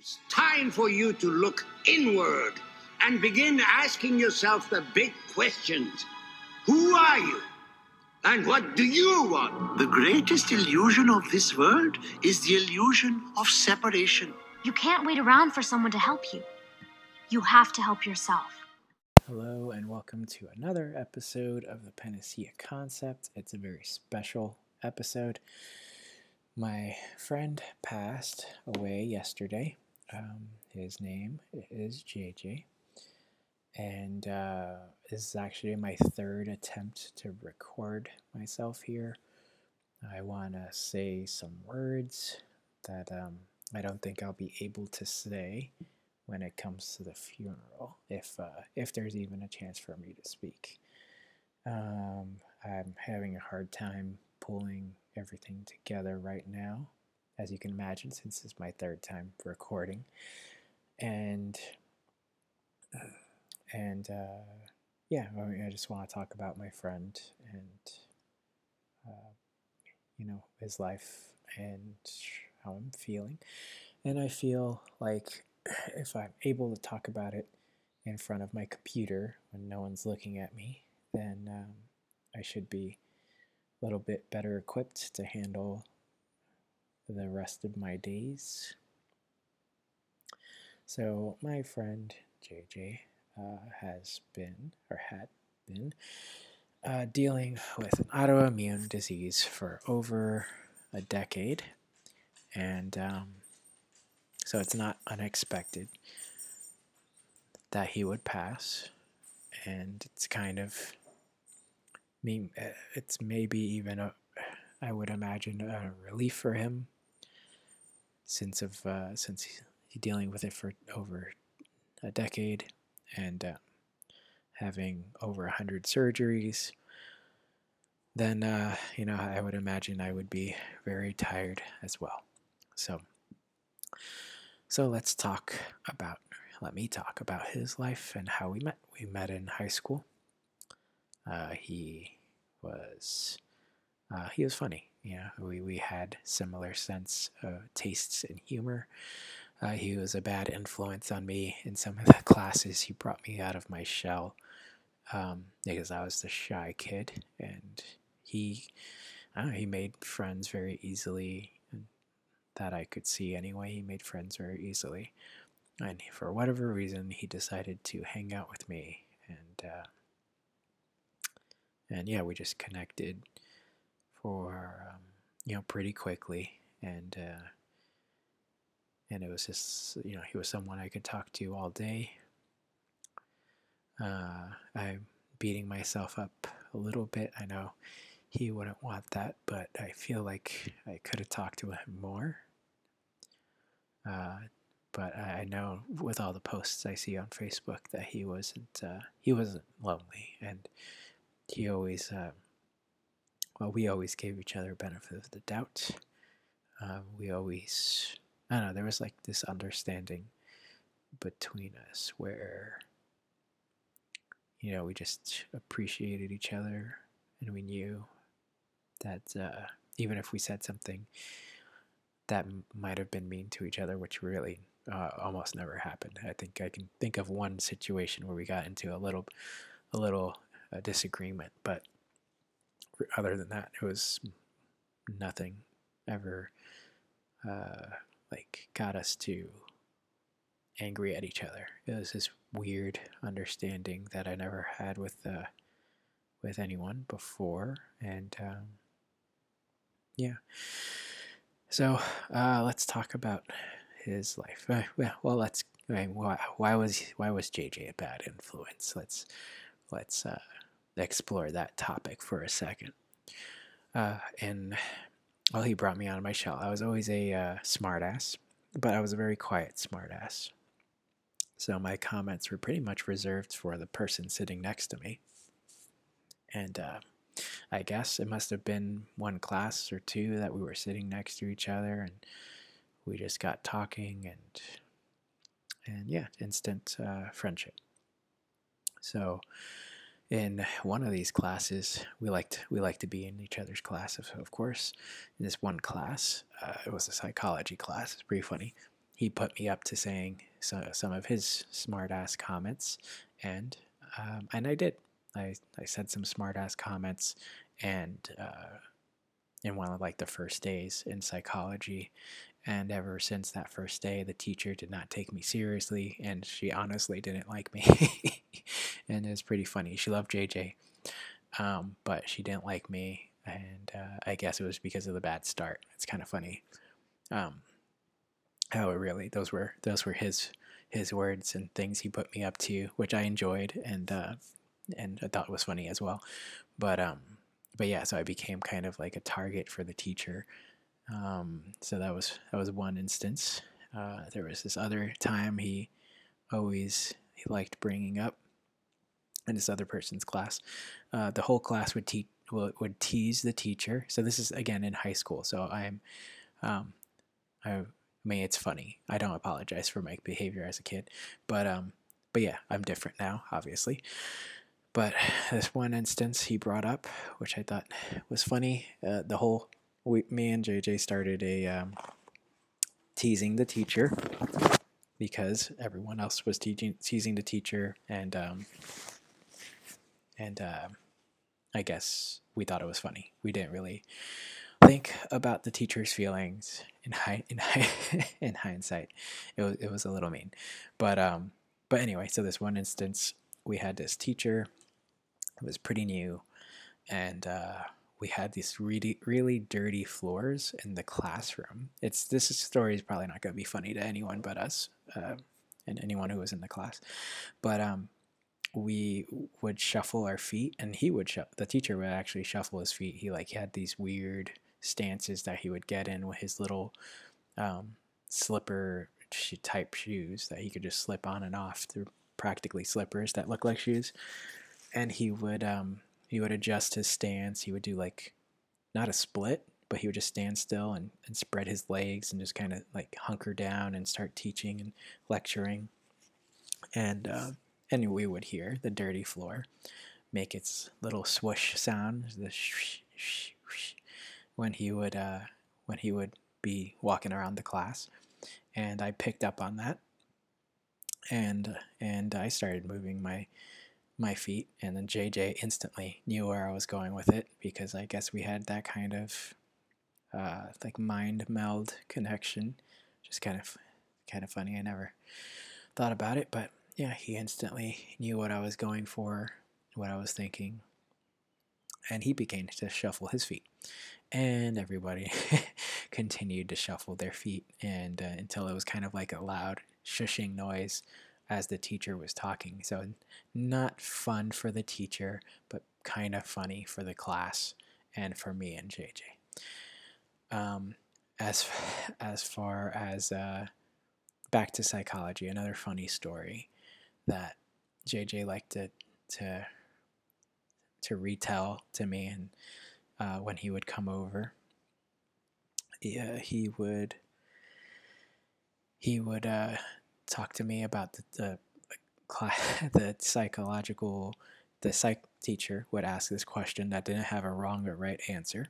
It's time for you to look inward and begin asking yourself the big questions. Who are you? And what do you want? The greatest illusion of this world is the illusion of separation. You can't wait around for someone to help you. You have to help yourself. Hello, and welcome to another episode of the Panacea Concept. It's a very special episode. My friend passed away yesterday. Um, his name is JJ, and uh, this is actually my third attempt to record myself here. I want to say some words that um, I don't think I'll be able to say when it comes to the funeral, if uh, if there's even a chance for me to speak. Um, I'm having a hard time pulling everything together right now as you can imagine, since it's my third time recording. And and uh, yeah, I, mean, I just want to talk about my friend and uh, you know his life and how I'm feeling. And I feel like if I'm able to talk about it in front of my computer when no one's looking at me, then um, I should be a little bit better equipped to handle the rest of my days. So, my friend JJ uh, has been, or had been, uh, dealing with an autoimmune disease for over a decade. And um, so it's not unexpected that he would pass. And it's kind of, I mean, uh, it's maybe even a, I would imagine, a relief for him since of uh, since he's dealing with it for over a decade and uh, having over a hundred surgeries, then uh, you know I would imagine I would be very tired as well. So, so let's talk about. Let me talk about his life and how we met. We met in high school. Uh, he was uh, he was funny. You know, we, we had similar sense of tastes and humor. Uh, he was a bad influence on me in some of the classes. He brought me out of my shell um, because I was the shy kid, and he, I know, he made friends very easily. That I could see anyway. He made friends very easily, and for whatever reason, he decided to hang out with me, and uh, and yeah, we just connected for um, you know pretty quickly, and uh, and it was just you know he was someone I could talk to all day. Uh, I'm beating myself up a little bit. I know he wouldn't want that, but I feel like I could have talked to him more. Uh, but I know with all the posts I see on Facebook that he wasn't uh, he wasn't lonely, and he always uh, well, we always gave each other benefit of the doubt. Uh, we always, I don't know, there was like this understanding between us where, you know, we just appreciated each other and we knew that uh, even if we said something that might have been mean to each other, which really uh, almost never happened. I think I can think of one situation where we got into a little, a little uh, disagreement, but other than that, it was nothing ever uh, like got us to angry at each other. It was this weird understanding that I never had with uh, with anyone before, and um, yeah. So uh, let's talk about his life. Uh, well, let's. I mean, why, why was why was JJ a bad influence? Let's let's uh, explore that topic for a second. Uh, and well, he brought me out of my shell. I was always a uh, smartass, but I was a very quiet smartass. So my comments were pretty much reserved for the person sitting next to me. And uh, I guess it must have been one class or two that we were sitting next to each other, and we just got talking, and and yeah, instant uh, friendship. So in one of these classes, we liked we like to be in each other's classes, of course. In this one class, uh, it was a psychology class. It's pretty funny. he put me up to saying so, some of his smart ass comments, and um, and I did. I, I said some smart ass comments, and uh, in one of like the first days in psychology, and ever since that first day, the teacher did not take me seriously, and she honestly didn't like me, and it was pretty funny. She loved JJ, um, but she didn't like me, and uh, I guess it was because of the bad start. It's kind of funny. Um, it really those were those were his his words and things he put me up to, which I enjoyed and uh, and I thought was funny as well. But um, but yeah, so I became kind of like a target for the teacher. Um, so that was that was one instance. Uh, there was this other time he always he liked bringing up in this other person's class. Uh, the whole class would teach would tease the teacher. So this is again in high school. So I'm um, I mean, it's funny. I don't apologize for my behavior as a kid, but um, but yeah, I'm different now, obviously. But this one instance he brought up, which I thought was funny, uh, the whole we, me and JJ started a um, teasing the teacher because everyone else was teaching teasing the teacher, and um, and uh, I guess we thought it was funny. We didn't really think about the teacher's feelings in high, in high, in hindsight. It was it was a little mean, but um, but anyway. So this one instance, we had this teacher. It was pretty new, and uh, we had these really really dirty floors in the classroom. It's this story is probably not going to be funny to anyone but us, uh, and anyone who was in the class, but um we would shuffle our feet and he would shuffle the teacher would actually shuffle his feet he like had these weird stances that he would get in with his little um, slipper type shoes that he could just slip on and off. They're practically slippers that look like shoes. And he would um, he would adjust his stance. He would do like not a split, but he would just stand still and, and spread his legs and just kind of like hunker down and start teaching and lecturing. And uh, and we would hear the dirty floor make its little swoosh sound, the sh- sh- sh- when he would uh, when he would be walking around the class, and I picked up on that, and and I started moving my my feet, and then JJ instantly knew where I was going with it because I guess we had that kind of uh, like mind meld connection, just kind of kind of funny. I never thought about it, but yeah, he instantly knew what I was going for, what I was thinking, and he began to shuffle his feet and everybody continued to shuffle their feet and uh, until it was kind of like a loud shushing noise as the teacher was talking so not fun for the teacher but kind of funny for the class and for me and jj um, as as far as uh, back to psychology another funny story that jj liked to to to retell to me and uh, when he would come over. Yeah, he would he would uh, talk to me about the the, class, the psychological the psych teacher would ask this question that didn't have a wrong or right answer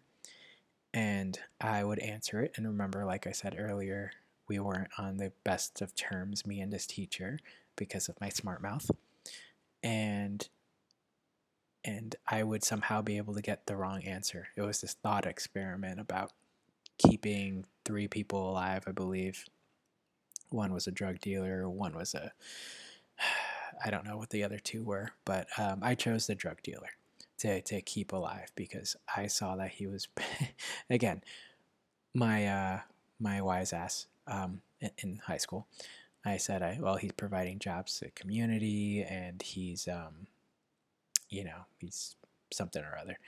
and I would answer it and remember like I said earlier we weren't on the best of terms me and this teacher because of my smart mouth and and I would somehow be able to get the wrong answer. It was this thought experiment about keeping three people alive, I believe. One was a drug dealer, one was a I don't know what the other two were, but um, I chose the drug dealer to, to keep alive because I saw that he was, again, my uh, my wise ass um, in, high school. I said, I, well, he's providing jobs to the community and he's um, you know, he's something or other.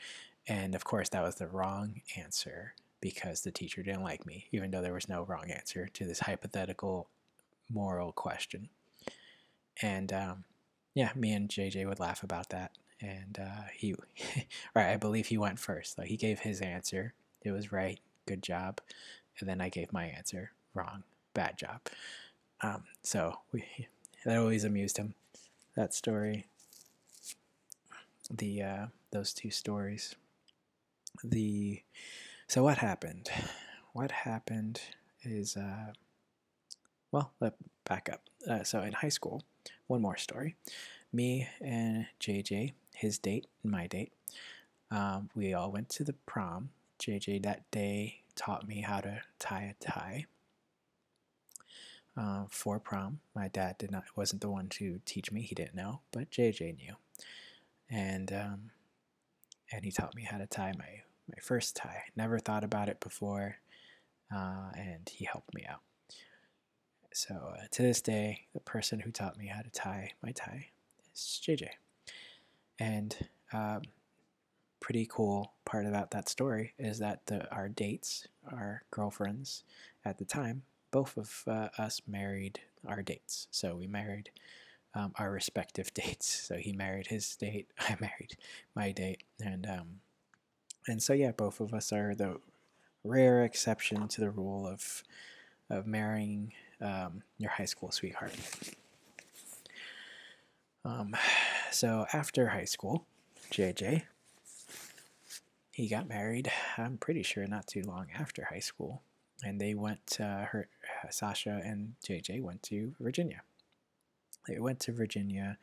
And of course, that was the wrong answer because the teacher didn't like me, even though there was no wrong answer to this hypothetical moral question. And um, yeah, me and JJ would laugh about that. And uh, he, right, I believe he went first. Like he gave his answer, it was right, good job. And then I gave my answer, wrong, bad job. Um, so we, that always amused him, that story the uh, those two stories. The so what happened? What happened is uh, well, let back up. Uh, so in high school, one more story. Me and JJ, his date and my date, um, we all went to the prom. JJ that day taught me how to tie a tie uh, for prom. My dad did not wasn't the one to teach me; he didn't know, but JJ knew, and um, and he taught me how to tie my my first tie. Never thought about it before, uh, and he helped me out. So uh, to this day, the person who taught me how to tie my tie is JJ, and um, pretty cool part about that story is that the our dates, our girlfriends at the time, both of uh, us married our dates. So we married um, our respective dates. So he married his date, I married my date, and um, and so yeah, both of us are the rare exception to the rule of of marrying um, your high school sweetheart. Um, so after high school, JJ, he got married. I'm pretty sure not too long after high school, and they went. Uh, her Sasha and JJ went to Virginia. They went to Virginia.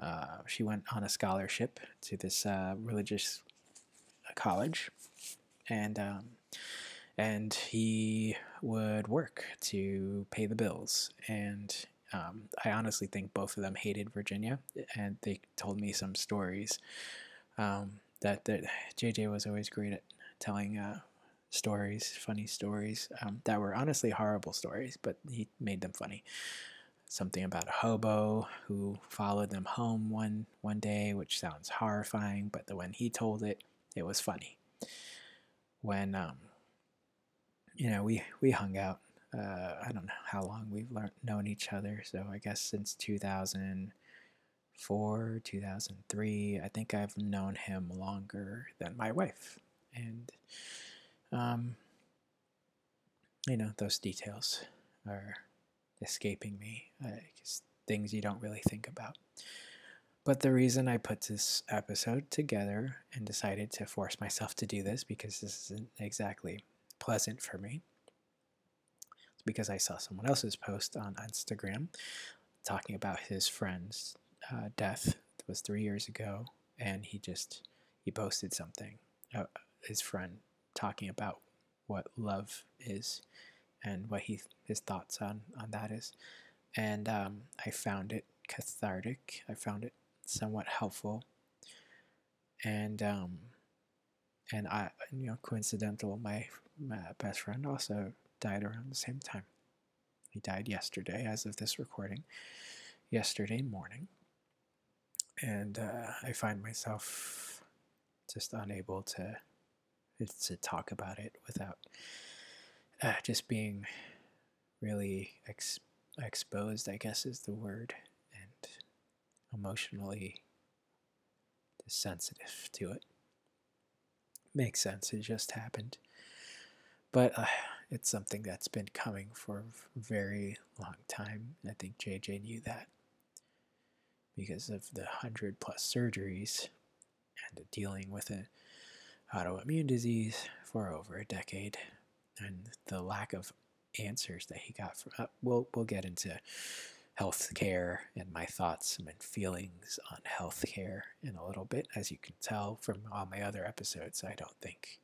Uh, she went on a scholarship to this uh, religious college, and um, and he would work to pay the bills. And um, I honestly think both of them hated Virginia, and they told me some stories um, that that JJ was always great at telling uh, stories, funny stories um, that were honestly horrible stories, but he made them funny. Something about a hobo who followed them home one one day, which sounds horrifying, but the, when he told it, it was funny. When um, you know, we we hung out. Uh, I don't know how long we've learned, known each other. So I guess since 2004, 2003. I think I've known him longer than my wife, and um, you know, those details are escaping me. Uh, things you don't really think about. But the reason I put this episode together and decided to force myself to do this because this isn't exactly pleasant for me. It's because I saw someone else's post on Instagram talking about his friend's uh, death. It was three years ago, and he just he posted something. Uh, his friend talking about what love is and what he his thoughts on on that is, and um, I found it cathartic. I found it somewhat helpful, and um, and I you know coincidental my my best friend also died around the same time. He died yesterday, as of this recording, yesterday morning. And uh, I find myself just unable to to talk about it without uh, just being really ex- exposed. I guess is the word, emotionally sensitive to it. Makes sense. It just happened. But uh, it's something that's been coming for a very long time. I think JJ knew that because of the 100 plus surgeries and dealing with an autoimmune disease for over a decade and the lack of answers that he got from uh, we'll we'll get into health care and my thoughts and feelings on health care in a little bit as you can tell from all my other episodes I don't think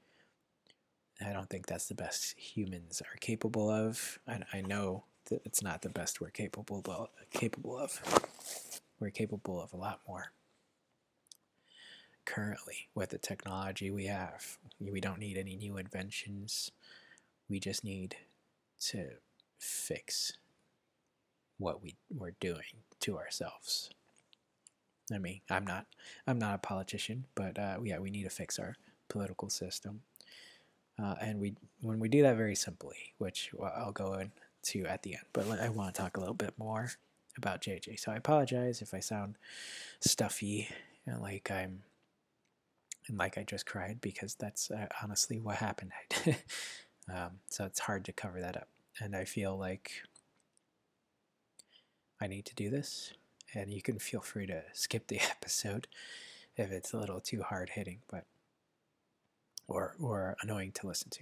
I don't think that's the best humans are capable of. I, I know that it's not the best we're capable of, capable of. We're capable of a lot more. Currently, with the technology we have, we don't need any new inventions. We just need to fix what we, we're doing to ourselves. I mean, I'm not, I'm not a politician, but uh, yeah, we need to fix our political system uh, and we when we do that very simply, which I'll go into at the end, but I want to talk a little bit more about JJ. So I apologize if I sound stuffy and like I'm and like I just cried because that's uh, honestly what happened. um, so it's hard to cover that up, and I feel like I need to do this. And you can feel free to skip the episode if it's a little too hard hitting, but or, or annoying to listen to.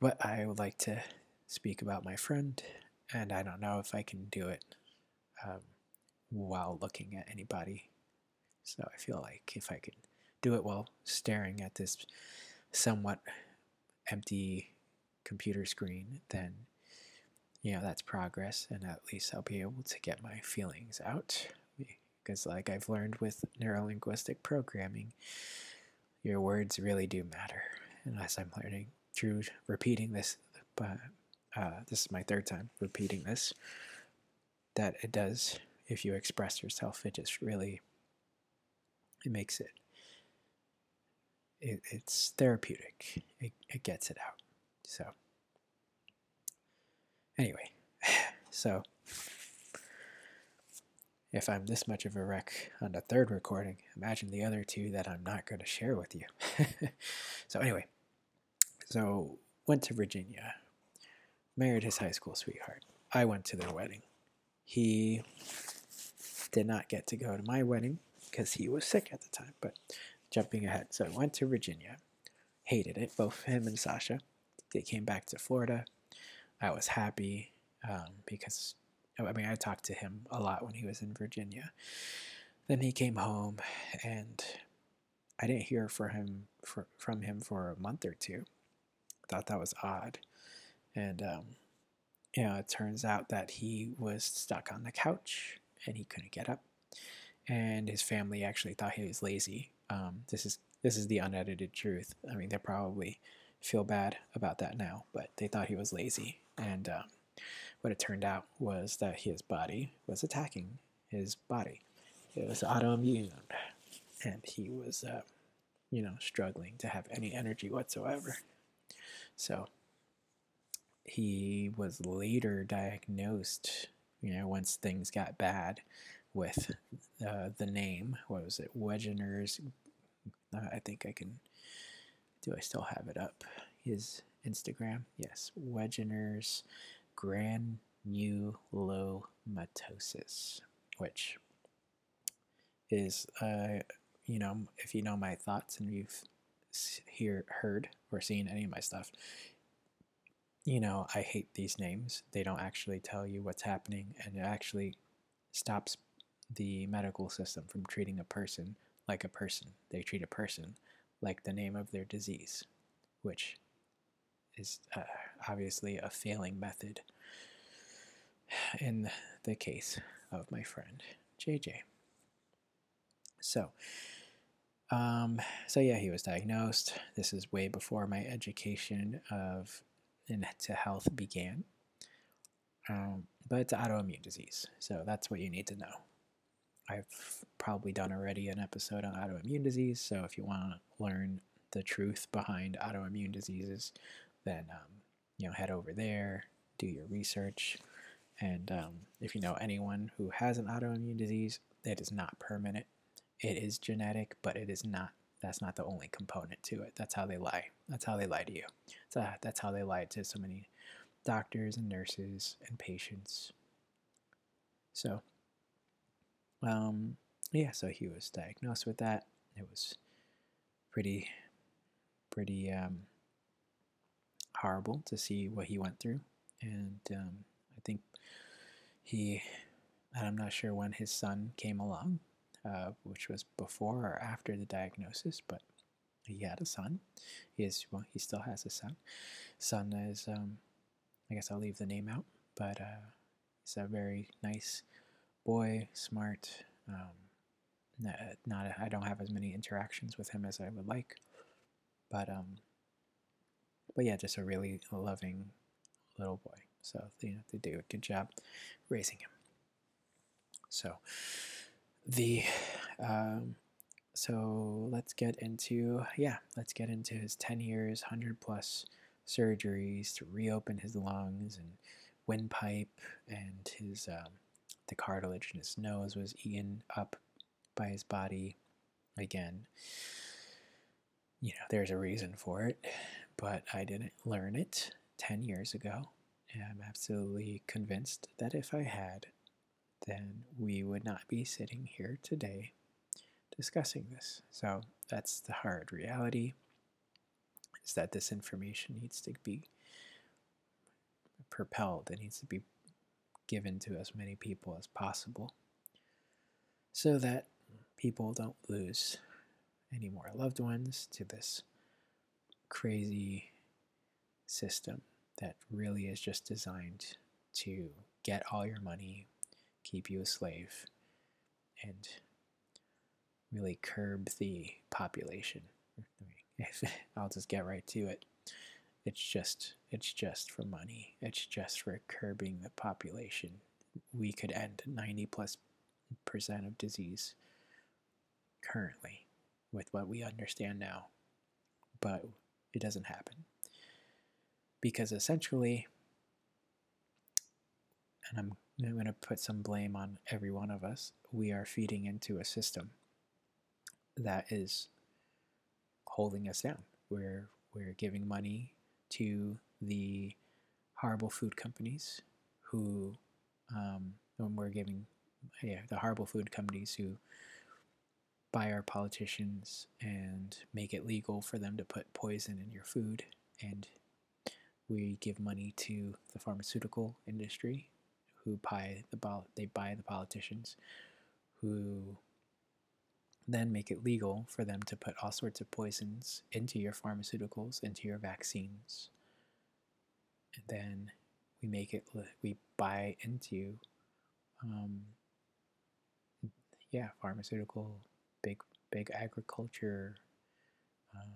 But I would like to speak about my friend and I don't know if I can do it um, while looking at anybody. So I feel like if I could do it while staring at this somewhat empty computer screen, then you know that's progress, and at least I'll be able to get my feelings out. Because, like I've learned with neurolinguistic programming, your words really do matter. And as I'm learning through repeating this, but uh, this is my third time repeating this, that it does, if you express yourself, it just really, it makes it, it it's therapeutic. It, it gets it out. So, anyway, so if I'm this much of a wreck on the third recording, imagine the other two that I'm not going to share with you. so, anyway, so went to Virginia, married his high school sweetheart. I went to their wedding. He did not get to go to my wedding because he was sick at the time, but jumping ahead. So, I went to Virginia, hated it, both him and Sasha. They came back to Florida. I was happy um, because I mean, I talked to him a lot when he was in Virginia. Then he came home, and I didn't hear for him for, from him for a month or two. I thought that was odd, and um, you know, it turns out that he was stuck on the couch and he couldn't get up, and his family actually thought he was lazy. Um, this is this is the unedited truth. I mean, they're probably feel bad about that now, but they thought he was lazy, and um, what it turned out was that his body was attacking his body. It was autoimmune, and he was, uh, you know, struggling to have any energy whatsoever. So he was later diagnosed, you know, once things got bad with uh, the name. What was it? Wegener's. Uh, I think I can. Do I still have it up? His Instagram? Yes, Wegener's granulomatosis, which is, uh, you know, if you know my thoughts and you've hear, heard or seen any of my stuff, you know, I hate these names. They don't actually tell you what's happening, and it actually stops the medical system from treating a person like a person. They treat a person like the name of their disease, which is uh, obviously a failing method in the case of my friend JJ. So, um, so yeah, he was diagnosed. This is way before my education of into health began. Um, but it's autoimmune disease, so that's what you need to know. I've probably done already an episode on autoimmune disease, so if you want to learn the truth behind autoimmune diseases, then um, you know head over there, do your research, and um, if you know anyone who has an autoimmune disease, it is not permanent. It is genetic, but it is not. That's not the only component to it. That's how they lie. That's how they lie to you. So that's how they lie to so many doctors and nurses and patients. So, um, yeah. So he was diagnosed with that. It was pretty, pretty um, horrible to see what he went through, and um, I think he, and I'm not sure when his son came along, uh, which was before or after the diagnosis, but he had a son. He is well, he still has a son. Son is, um, I guess I'll leave the name out, but uh, he's a very nice boy, smart. Um, not, I don't have as many interactions with him as I would like, but um, but yeah, just a really loving little boy. So you know, they do a good job raising him. So the um, so let's get into yeah, let's get into his ten years, hundred plus surgeries to reopen his lungs and windpipe, and his um, the cartilage in his nose was eaten up by his body again. You know, there's a reason for it, but I didn't learn it 10 years ago. And I'm absolutely convinced that if I had, then we would not be sitting here today discussing this. So that's the hard reality is that this information needs to be propelled, it needs to be given to as many people as possible so that people don't lose any more loved ones to this crazy system that really is just designed to get all your money, keep you a slave, and really curb the population. I'll just get right to it. It's just it's just for money. It's just for curbing the population. We could end 90 plus percent of disease currently with what we understand now. But it doesn't happen. Because essentially, and I'm, I'm going to put some blame on every one of us, we are feeding into a system that is holding us down. We're, we're giving money to the horrible food companies who, um, when we're giving, yeah, the horrible food companies who buy our politicians and make it legal for them to put poison in your food. And we give money to the pharmaceutical industry who buy the they buy the politicians who then make it legal for them to put all sorts of poisons into your pharmaceuticals, into your vaccines. And then we make it, we buy into, um, yeah, pharmaceutical big big agriculture, um,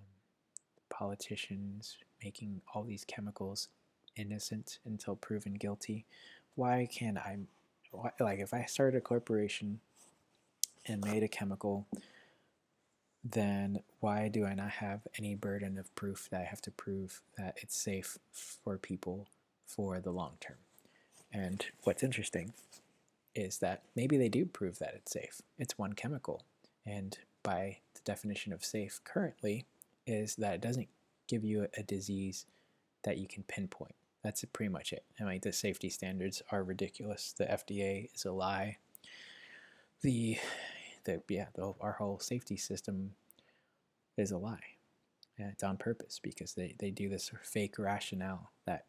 politicians making all these chemicals innocent until proven guilty. Why can't I? Why, like if I started a corporation and made a chemical, then why do I not have any burden of proof that I have to prove that it's safe for people for the long term? And what's interesting is that maybe they do prove that it's safe. It's one chemical and by the definition of safe currently, is that it doesn't give you a disease that you can pinpoint. That's pretty much it. I mean, the safety standards are ridiculous. The FDA is a lie. The, yeah, the, our whole safety system is a lie. It's on purpose because they, they do this fake rationale that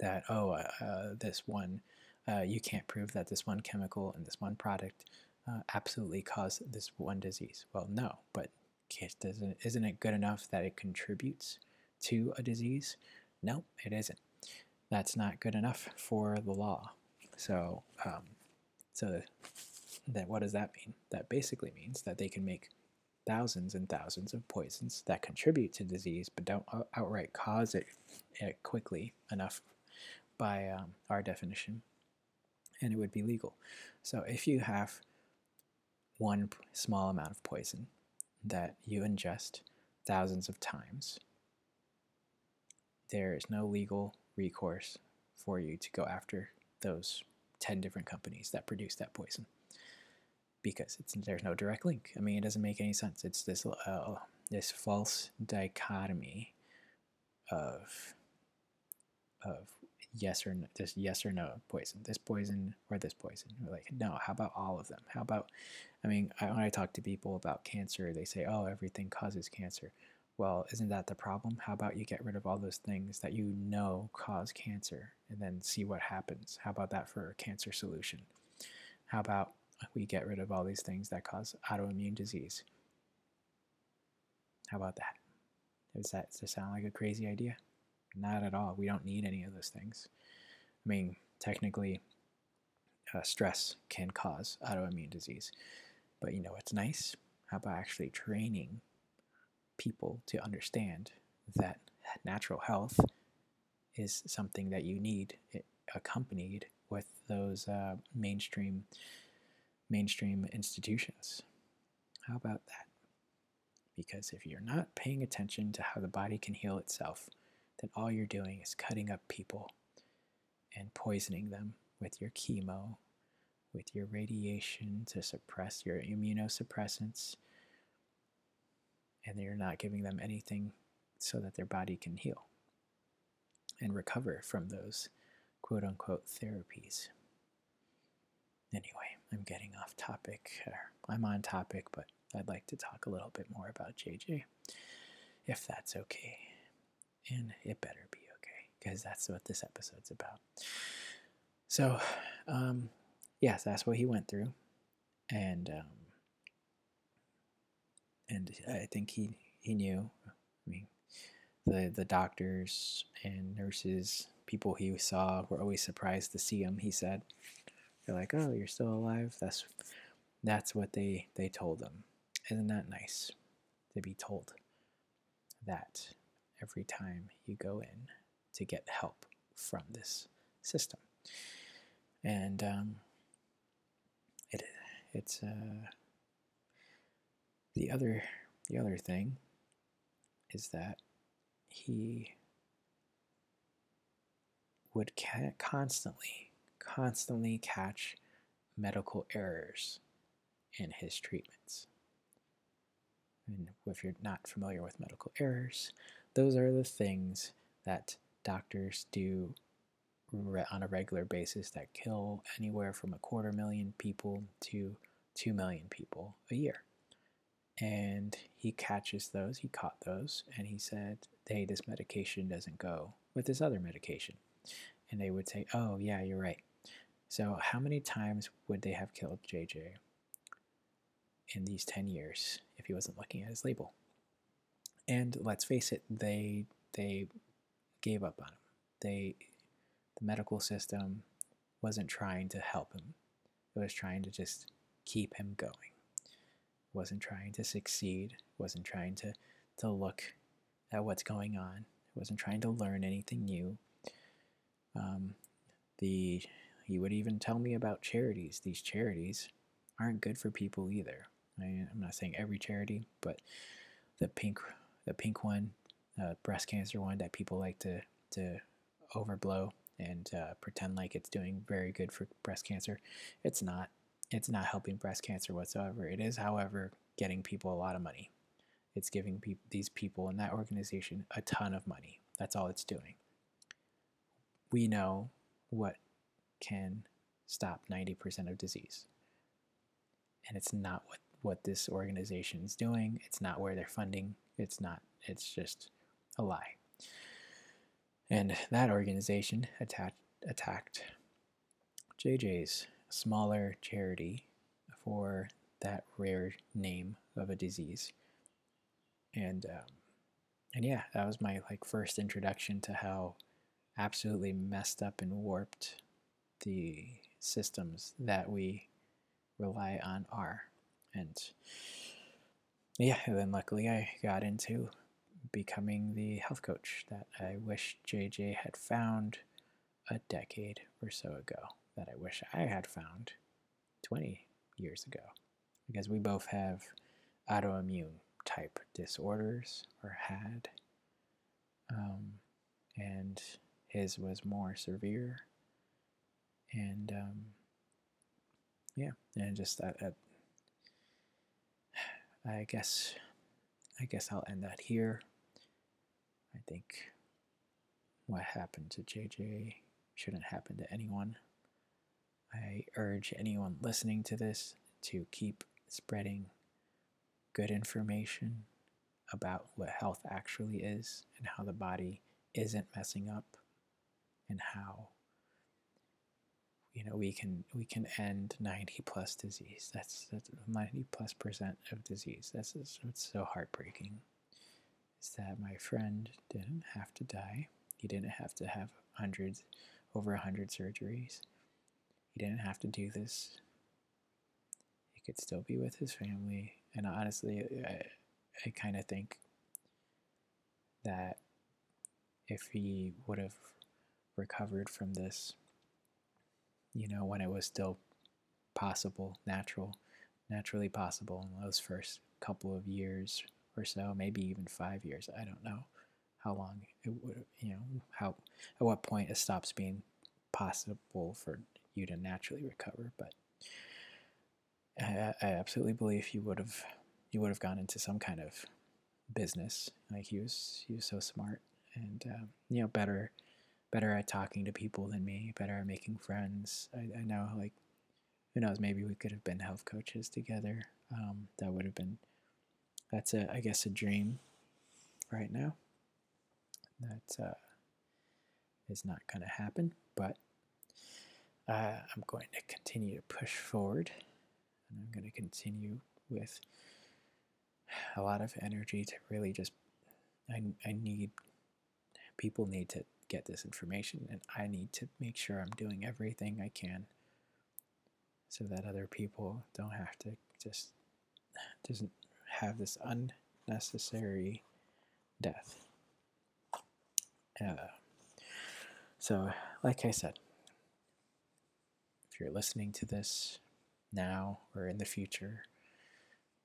that oh uh, uh, this one uh, you can't prove that this one chemical and this one product uh, absolutely cause this one disease? Well, no, but doesn't, isn't it good enough that it contributes to a disease? No, it isn't. That's not good enough for the law. So, um, so that what does that mean? That basically means that they can make thousands and thousands of poisons that contribute to disease but don't outright cause it, it quickly enough by um, our definition, and it would be legal. So if you have one small amount of poison that you ingest thousands of times, there is no legal recourse for you to go after those 10 different companies that produce that poison because it's there's no direct link. I mean, it doesn't make any sense. It's this uh, this false dichotomy of of yes or no, just yes or no poison, this poison or this poison. We're like, no, how about all of them? How about, I mean, I, when I talk to people about cancer, they say, oh, everything causes cancer. Well, isn't that the problem? How about you get rid of all those things that you know cause cancer and then see what happens? How about that for a cancer solution? How about we get rid of all these things that cause autoimmune disease? How about that? Does that, does sound like a crazy idea? Not at all. We don't need any of those things. I mean, technically, uh, stress can cause autoimmune disease. But you know what's nice? How about actually training people to understand that natural health is something that you need accompanied with those uh, mainstream mainstream institutions. How about that? Because if you're not paying attention to how the body can heal itself, then all you're doing is cutting up people and poisoning them with your chemo, with your radiation to suppress your immunosuppressants, and you're not giving them anything so that their body can heal and recover from those quote unquote therapies. Anyway, I'm getting off topic. I'm on topic, but I'd like to talk a little bit more about JJ, if that's okay and it better be okay because that's what this episode's about. So, um, yes, that's what he went through, and um, and I think he he knew. I mean, the the doctors and nurses, people he saw, were always surprised to see him. He said, "They're like, oh, you're still alive." That's that's what they they told them. Isn't that nice to be told that every time you go in to get help from this system? And um, it it's uh, the other the other thing is that he would constantly constantly catch medical errors in his treatments. And if you're not familiar with medical errors, those are the things that doctors do re- on a regular basis that kill anywhere from a quarter million people to two million people a year. And he catches those, he caught those, and he said, Hey, this medication doesn't go with this other medication. And they would say, Oh, yeah, you're right. So, how many times would they have killed JJ in these 10 years if he wasn't looking at his label? And let's face it, they they gave up on him. They the medical system wasn't trying to help him. It was trying to just keep him going. Wasn't trying to succeed. Wasn't trying to, to look at what's going on. It wasn't trying to learn anything new. Um, the he would even tell me about charities. These charities aren't good for people either. I, I'm not saying every charity, but the pink the pink one, uh, breast cancer one that people like to to overblow and uh, pretend like it's doing very good for breast cancer. It's not. It's not helping breast cancer whatsoever. It is, however, getting people a lot of money. It's giving pe- these people in that organization a ton of money. That's all it's doing. We know what can stop 90% of disease. And it's not what, what this organization is doing. It's not where they're funding. It's not, it's just a lie. And that organization attacked, attacked JJ's smaller charity for that rare name of a disease. And um, and yeah, that was my like first introduction to how absolutely messed up and warped the systems that we rely on are. And yeah, and then luckily I got into becoming the health coach that I wish JJ had found a decade or so ago, that I wish I had found 20 years ago. Because we both have autoimmune type disorders, or had. Um, and his was more severe. And um, yeah, and just that, that I guess I guess I'll end that here. I think what happened to JJ shouldn't happen to anyone. I urge anyone listening to this to keep spreading good information about what health actually is and how the body isn't messing up and how you know we can we can end 90 plus disease. That's that's 90 plus percent of disease. That's it's so heartbreaking. Is that my friend didn't have to die. He didn't have to have hundreds over a 100 surgeries. He didn't have to do this. He could still be with his family. And honestly i, I kind of think that if he would have recovered from this you know, when it was still possible, natural, naturally possible in those first couple of years or so, maybe even five years. I don't know how long it would, you know, how at what point it stops being possible for you to naturally recover. But I, I absolutely believe he would have, he would have gone into some kind of business. Like he was, he was so smart and uh, you know better better at talking to people than me, better at making friends. I, I know, like, who knows, maybe we could have been health coaches together. Um, that would have been, that's a, I guess, a dream right now. That uh, is not going to happen, but uh, I'm going to continue to push forward, and I'm going to continue with a lot of energy to really just. I, I need people need to get this information, and I need to make sure I'm doing everything I can so that other people don't have to just doesn't have this unnecessary death. Uh, so, like I said, if you're listening to this now or in the future,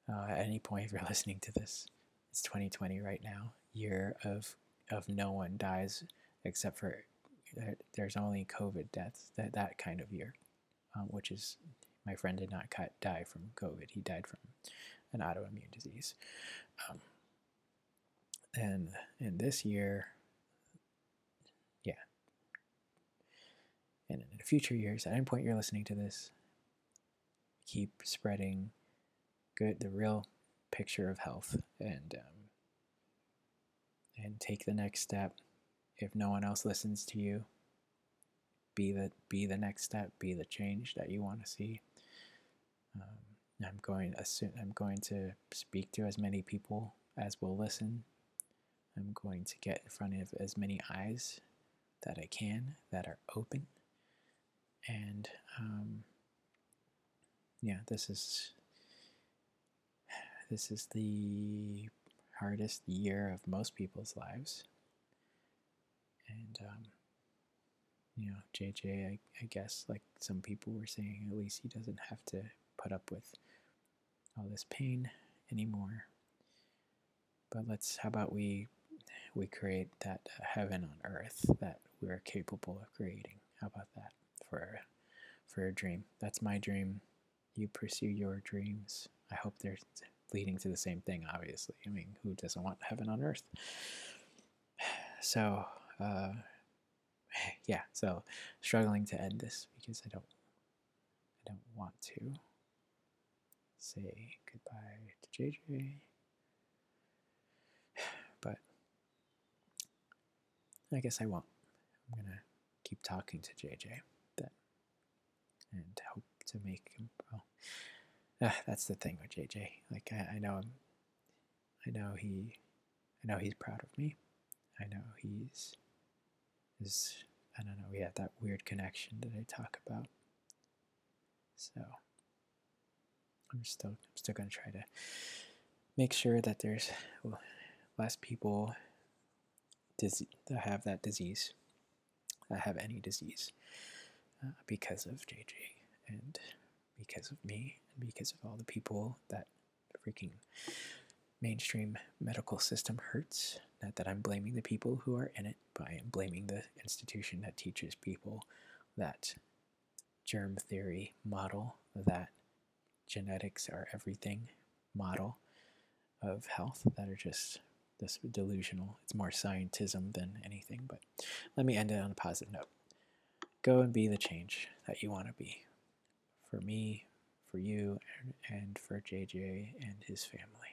uh, at any point if you're listening to this, it's 2020 right now, year of of no one dies except for there's only COVID deaths that that kind of year, um, which is my friend did not die from COVID. He died from an autoimmune disease. Um, and in this year, yeah. And in future years, at any point you're listening to this, keep spreading good, the real picture of health, and um, and take the next step. If no one else listens to you, be the be the next step. Be the change that you want to see. Um, I'm going I'm going to speak to as many people as will listen. I'm going to get in front of as many eyes that I can that are open. And um, yeah, this is this is the hardest year of most people's lives. And um, you know, JJ, I, I guess, like some people were saying, at least he doesn't have to put up with all this pain anymore. But let's, how about we, we create that heaven on earth that we're capable of creating? How about that for, for a dream? That's my dream. You pursue your dreams. I hope they're leading to the same thing, obviously. I mean, who doesn't want heaven on earth? So, uh, yeah, so struggling to end this because I don't, I don't want to say goodbye to JJ. But I guess I won't. I'm gonna keep talking to JJ then and hope to make him well uh, that's the thing with JJ. Like I, I know him I know he I know he's proud of me. I know he's is I don't know, we have that weird connection that I talk about. So I'm still I'm still gonna try to make sure that there's less people that have that disease, that have any disease, uh, because of JJ and because of me and because of all the people that freaking mainstream medical system hurts. Not that I'm blaming the people who are in it, but I am blaming the institution that teaches people that germ theory model that genetics are everything model of health that are just this delusional. It's more scientism than anything, but let me end it on a positive note. Go and be the change that you want to be. For me, for you, and, and for JJ and his family.